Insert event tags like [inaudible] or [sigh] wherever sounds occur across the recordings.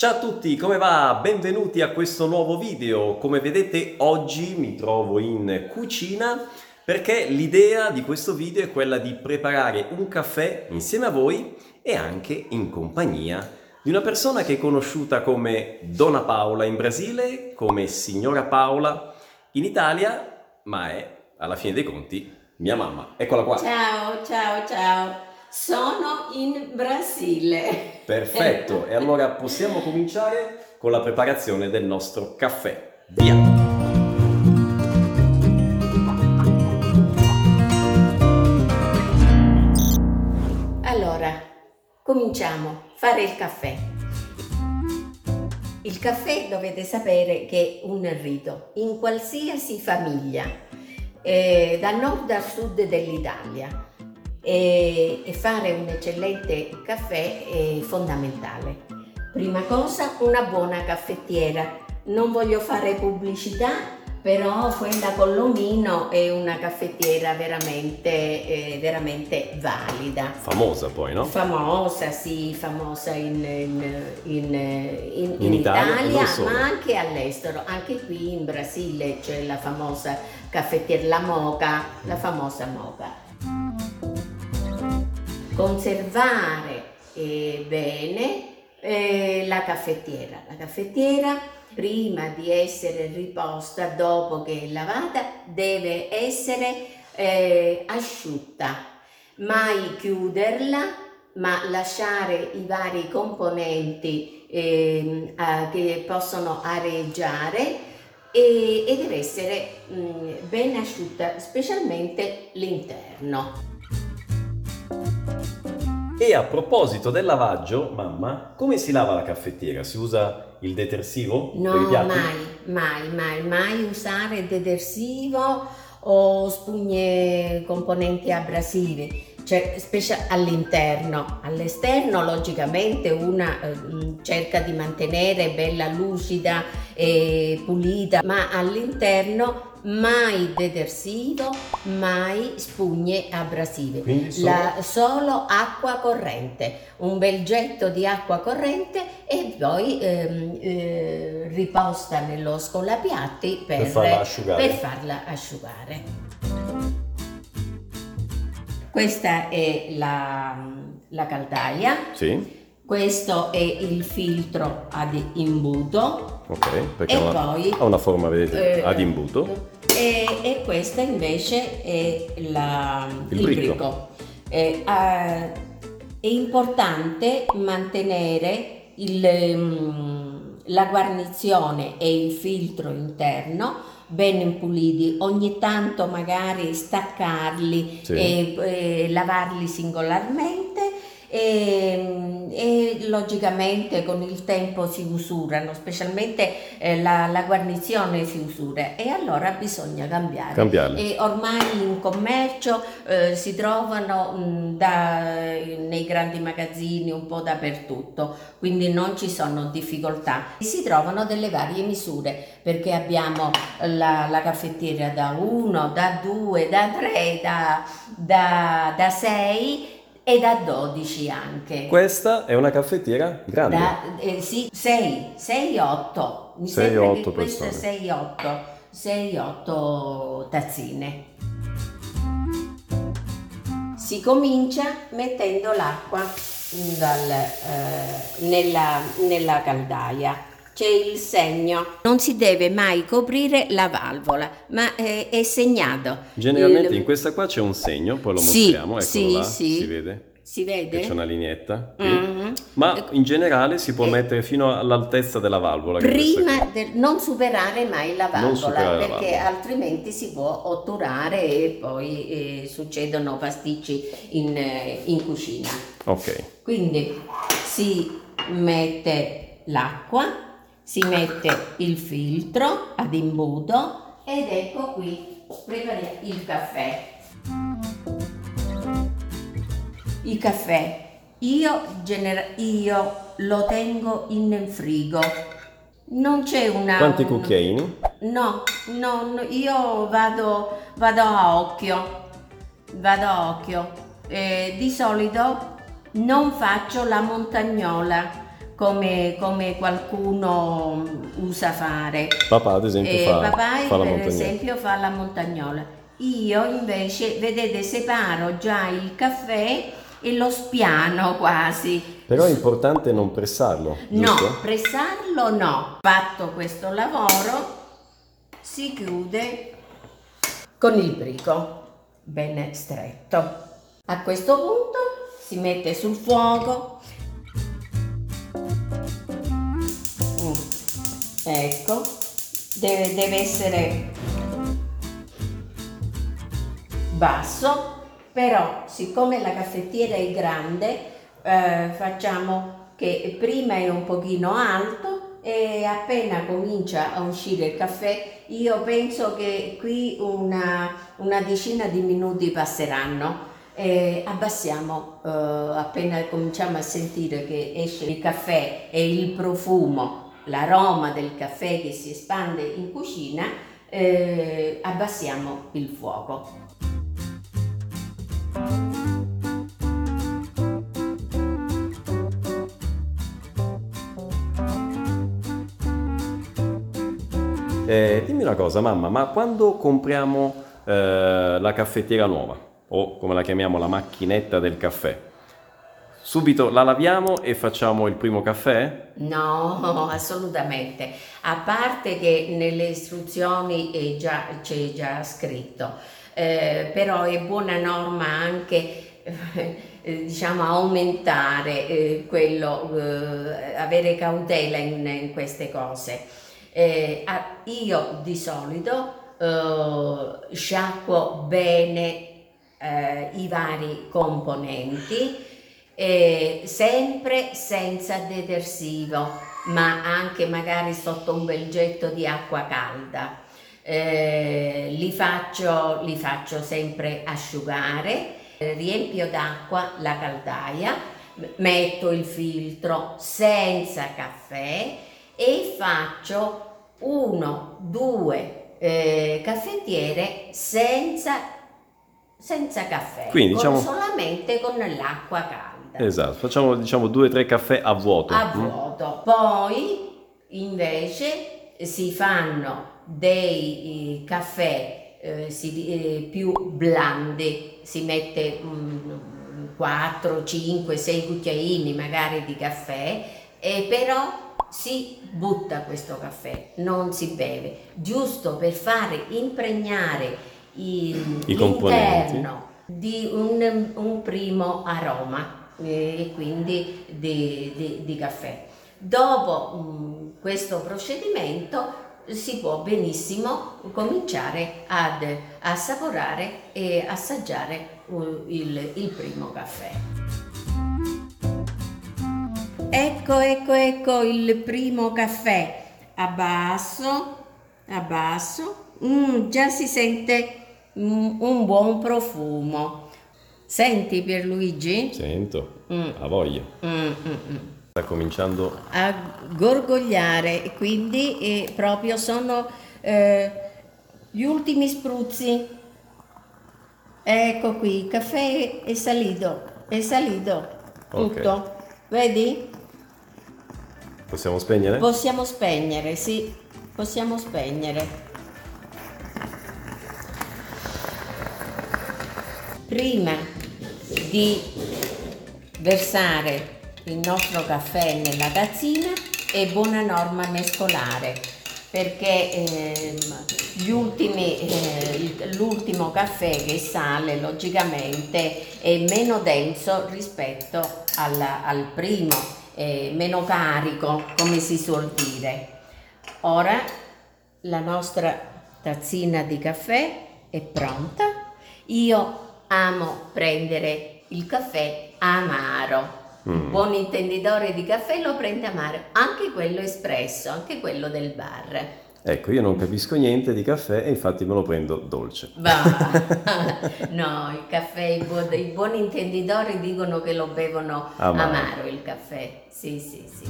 Ciao a tutti, come va? Benvenuti a questo nuovo video. Come vedete oggi mi trovo in cucina perché l'idea di questo video è quella di preparare un caffè insieme a voi e anche in compagnia di una persona che è conosciuta come Donna Paola in Brasile, come Signora Paola in Italia, ma è alla fine dei conti mia mamma. Eccola qua. Ciao, ciao, ciao. Sono in Brasile. Perfetto, [laughs] e allora possiamo cominciare con la preparazione del nostro caffè. Via! Allora, cominciamo. Fare il caffè. Il caffè dovete sapere che è un rito in qualsiasi famiglia, eh, dal nord al sud dell'Italia e, e fare un eccellente caffè è fondamentale. Prima cosa, una buona caffettiera. Non voglio fare pubblicità, però quella con l'omino è una caffettiera veramente, eh, veramente valida. Famosa poi, no? Famosa, sì, famosa in, in, in, in, Italia, Italia, ma anche all'estero. Anche qui in Brasile c'è la famosa caffettiera, la Moca, la famosa Moca. Conservare eh, bene eh, la caffettiera. La caffettiera prima di essere riposta, dopo che è lavata, deve essere eh, asciutta. Mai chiuderla, ma lasciare i vari componenti ehm, a- che possono areggiare e, e deve essere mm, ben asciutta, specialmente l'interno. E a proposito del lavaggio, mamma, come si lava la caffettiera? Si usa il detersivo per i No, mai, mai, mai, mai usare detersivo o spugne componenti abrasivi, cioè specie all'interno. All'esterno logicamente una eh, cerca di mantenere bella lucida e pulita, ma all'interno mai detersivo, mai spugne abrasive. Solo- La- solo acqua corrente, un bel getto di acqua corrente e poi ehm, eh, riposta nello scolapiatti per, Per farla asciugare. per farla asciugare. Questa è la, la caldaia, Sì, questo è il filtro ad imbuto ok, perché e ha una, poi ha una forma, vedete, eh, ad imbuto. E, e questa invece è la- Il il, bricco. bricco. Eh, ah, è importante mantenere il, mm, la guarnizione e il filtro interno ben puliti, ogni tanto magari staccarli Sì. e, e lavarli singolarmente e, e logicamente con il tempo si usurano, specialmente eh, la, la guarnizione si usura e allora bisogna cambiare. Cambiarli. E ormai in commercio eh, si trovano mh, da- nei grandi magazzini un po' dappertutto, quindi non ci sono difficoltà. Si trovano delle varie misure perché abbiamo la, la caffettiera da 1, da 2, da 3, da, da, da 6 e da 12 anche. Questa è una caffettiera grande. Da, eh, sì, 6, 6, 8. Mi Sei, sembra otto che queste persone. 6, 8, 6, 8 tazzine. Si comincia mettendo l'acqua dal, eh, nella, nella caldaia. C'è il segno. Non si deve mai coprire la valvola, ma è, è segnato. Generalmente Il- in questa qua c'è un segno, poi lo Sì, mostriamo, eccolo sì, là, sì. si vede Si che vede? c'è una lineetta. Mhm. Ma in generale si può Eh. mettere fino all'altezza della valvola. Prima del- non superare mai la valvola superare la perché valvola. altrimenti si può otturare e poi eh, succedono pasticci in, eh, in cucina. Ok, Quindi si mette l'acqua, si mette il filtro ad imbuto ed ecco qui prepariamo il caffè. Il caffè io, genera- io lo tengo in frigo. Non c'è una... quanti un- cucchiaini? No, no, no, io vado, vado a occhio, vado a occhio. Eh, di solito non faccio la montagnola come, come qualcuno usa fare. Papà ad esempio Eh, fa, papà fa la per montagnola. esempio fa la montagnola. Io invece, vedete, separo già il caffè e lo spiano quasi. Però è importante non pressarlo, No, giusto? pressarlo no. Fatto questo lavoro, si chiude con il brico ben stretto. A questo punto si mette sul fuoco. Ecco, deve, deve essere basso, però siccome la caffettiera è grande, eh, facciamo che prima è un pochino alto e appena comincia a uscire il caffè, io penso che qui una, una decina di minuti passeranno. E abbassiamo eh, appena cominciamo a sentire che esce il caffè e il profumo, l'aroma del caffè che si espande in cucina, eh, abbassiamo il fuoco. Eh, dimmi una cosa, mamma, ma quando compriamo eh, la caffettiera nuova, o come la chiamiamo la macchinetta del caffè, subito la laviamo e facciamo il primo caffè? No, [laughs] assolutamente. A parte che nelle istruzioni già, c'è già scritto, eh, però è buona norma anche eh, [laughs] diciamo aumentare eh, quello, eh, avere cautela in, in queste cose. Eh, io di solito sciacquo bene i vari componenti eh, sempre senza detersivo, ma anche magari sotto un bel getto di acqua calda. Eh, li, faccio, li faccio sempre asciugare, eh, riempio d'acqua la caldaia, metto il filtro senza caffè e faccio uno, due eh, caffettiere senza, senza caffè, Quindi, diciamo- solamente con l'acqua calda Esatto, facciamo diciamo due o tre caffè a vuoto. a mm? vuoto. Poi invece si fanno dei eh, caffè eh, si- eh, più blandi, si mette 4, 5, 6 cucchiaini magari di caffè e però si butta questo caffè, non si beve, giusto per fare impregnare il- I l'interno di un, un primo aroma e quindi di, di- di caffè. Dopo mm, questo procedimento si può benissimo cominciare ad assaporare e assaggiare uh, il, il primo caffè. Ecco, ecco, ecco il primo caffè. Abbasso, abbasso. Mm, già si sente mm, un buon profumo. Senti Pierluigi? Sento, Mm. ha voglia. Mm, mm, mm. Sta cominciando a gorgogliare e quindi eh, proprio sono eh, gli ultimi spruzzi. Ecco qui, caffè è salito, è salito tutto. Vedi? Possiamo spegnere? Possiamo spegnere, sì, possiamo spegnere. Prima di versare il nostro caffè nella tazzina è buona norma mescolare perché ehm, ultimi, eh, l'ultimo caffè che sale logicamente è meno denso rispetto alla- al primo, è meno carico come si suol dire. Ora la nostra tazzina di caffè è pronta. Io amo prendere il caffè amaro. Mm. buon intenditore di caffè lo prende amaro, anche quello espresso, anche quello del bar. Ecco, io non capisco niente di caffè e infatti me lo prendo dolce. Va. [laughs] no, il caffè, i, buon- i buoni intenditori dicono che lo bevono Amaro. amaro il caffè. Sì, sì, sì.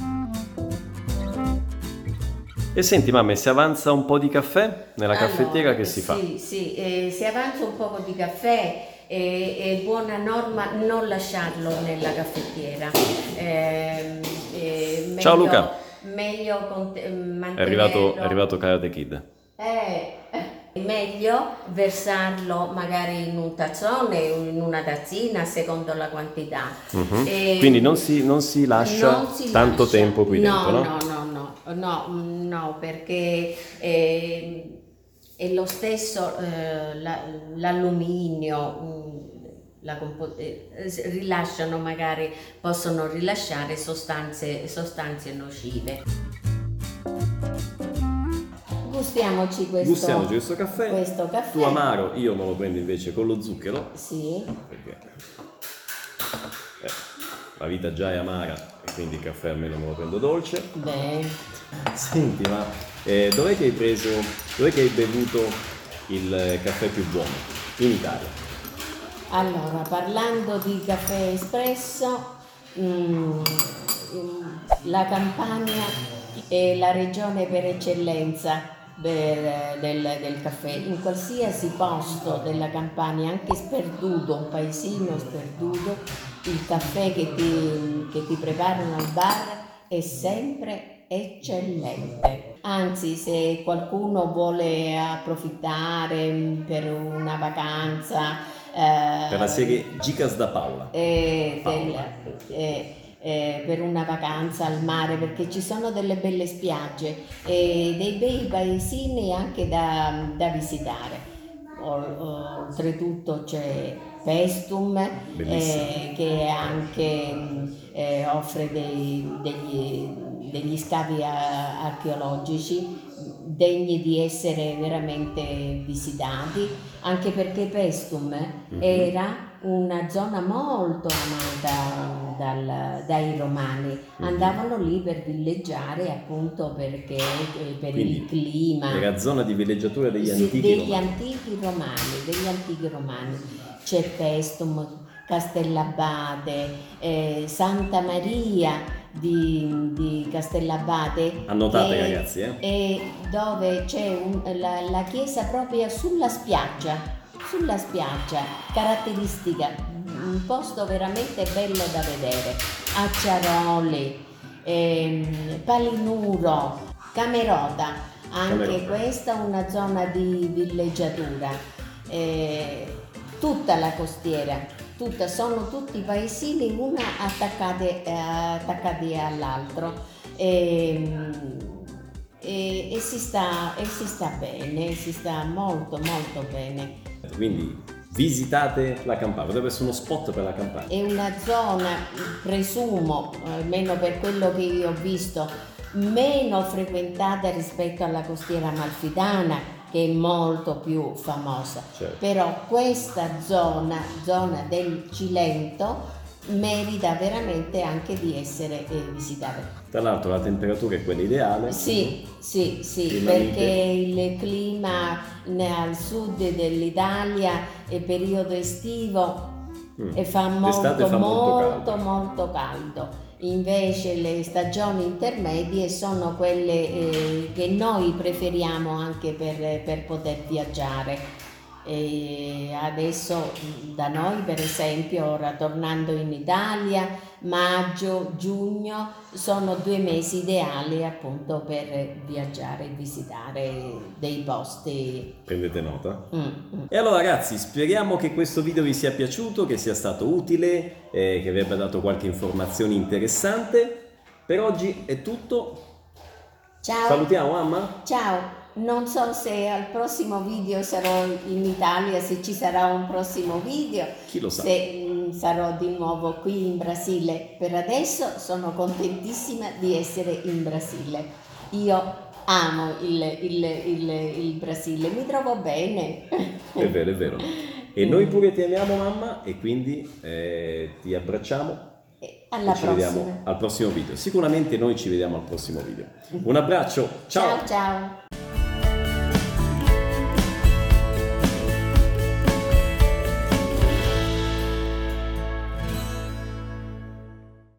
E senti, mamma, se avanza un po' di caffè nella Allora, caffettiera che si fa? Sì, sì, eh, si avanza un po' di caffè, eh, è buona norma non lasciarlo nella caffettiera. Eh, meglio, Ciao, Luca. Meglio con- È mantenerlo. arrivato, è arrivato Karate Kid. Eh, è [laughs] meglio versarlo magari in un tazzone, in una tazzina, secondo la quantità. E- Quindi non si, non si lascia non si tanto lascia. tempo qui no, dentro, no? No, no, no, no, mm, no, perché eh, è lo stesso eh, la- l'alluminio, mm, la compo- eh, rilasciano magari, possono rilasciare sostanze, sostanze nocive. Gustiamoci questo, Gustiamoci questo caffè. questo caffè. Tu amaro, io me lo prendo invece con lo zucchero, Sì, perché la vita già è amara e quindi il caffè almeno me lo prendo dolce. beh. Senti, ma eh, dov'è che hai preso, dov'è che hai bevuto il caffè più buono? In Italia. Allora, parlando di caffè espresso, mm, mm, la Campania è la regione per eccellenza per- del, del caffè. In qualsiasi posto della Campania, anche sperduto, un paesino sperduto, il caffè che ti, che ti preparano al bar è sempre eccellente. Anzi, se qualcuno vuole approfittare per una vacanza, eh, Per la serie Gicas da Paola. eh, Paola. del- eh, eh, per una vacanza al mare perché ci sono delle belle spiagge e dei bei paesini anche da, da visitare. Oltretutto c'è Pestum Bellissimo. eh, che anche eh, offre dei- degli, degli scavi a- archeologici degni di essere veramente visitati, anche perché Pestum Mhm. era una zona molto amata dal- dai romani, Mhm. andavano lì per villeggiare appunto perché eh, per Quindi il clima. Era zona di villeggiatura degli Sì, antichi degli romani. antichi romani, degli antichi romani. C'è Pestum, Castellabate, eh, Santa Maria di, di Castellabate. Annotate che- ragazzi, eh? e dove c'è un- la, la chiesa proprio sulla spiaggia, sulla spiaggia, caratteristica, un posto veramente bello da vedere. Acciaroli, ehm, Palinuro, Camerota, anche Camerota. questa una zona di villeggiatura. Eh, tutta la costiera, tutta, sono tutti paesini, una attaccate, eh, attaccati all'altro. Ehm, e, e si sta, e si sta bene, si sta molto molto bene. Quindi visitate la Campania, potrebbe essere uno spot per la Campania. È una zona, presumo, almeno per quello che io ho visto, meno frequentata rispetto alla costiera amalfitana, che è molto più famosa. Certo. Però questa zona, zona del Cilento, merita veramente anche di essere eh, visitata. Tra l'altro la temperatura è quella ideale. Sì, sì, sì, perché il clima al sud dell'Italia è periodo estivo Mm. e fa molto, fa molto molto, caldo. molto caldo. Invece le stagioni intermedie sono quelle eh, che noi preferiamo anche per, per poter viaggiare. E adesso mh, da noi, per esempio, ora tornando in Italia, maggio, giugno sono due mesi ideali appunto per viaggiare e visitare dei posti. Prendete nota. Mm, mm. E allora ragazzi, speriamo che questo video vi sia piaciuto, che sia stato utile, eh, che vi abbia dato qualche informazione interessante. Per oggi è tutto. Ciao! Salutiamo mamma. Ciao, non so se al prossimo video sarò in Italia, se ci sarà un prossimo video, Chi lo sa. se mm, sarò di nuovo qui in Brasile. Per adesso sono contentissima di essere in Brasile. Io amo il, il- il- il Brasile, mi trovo bene. È vero, è vero. E noi pure ti amiamo mamma e quindi eh, ti abbracciamo E Alla ci vediamo al prossimo video. Sicuramente noi ci vediamo al prossimo video. Un abbraccio, ciao. ciao. ciao.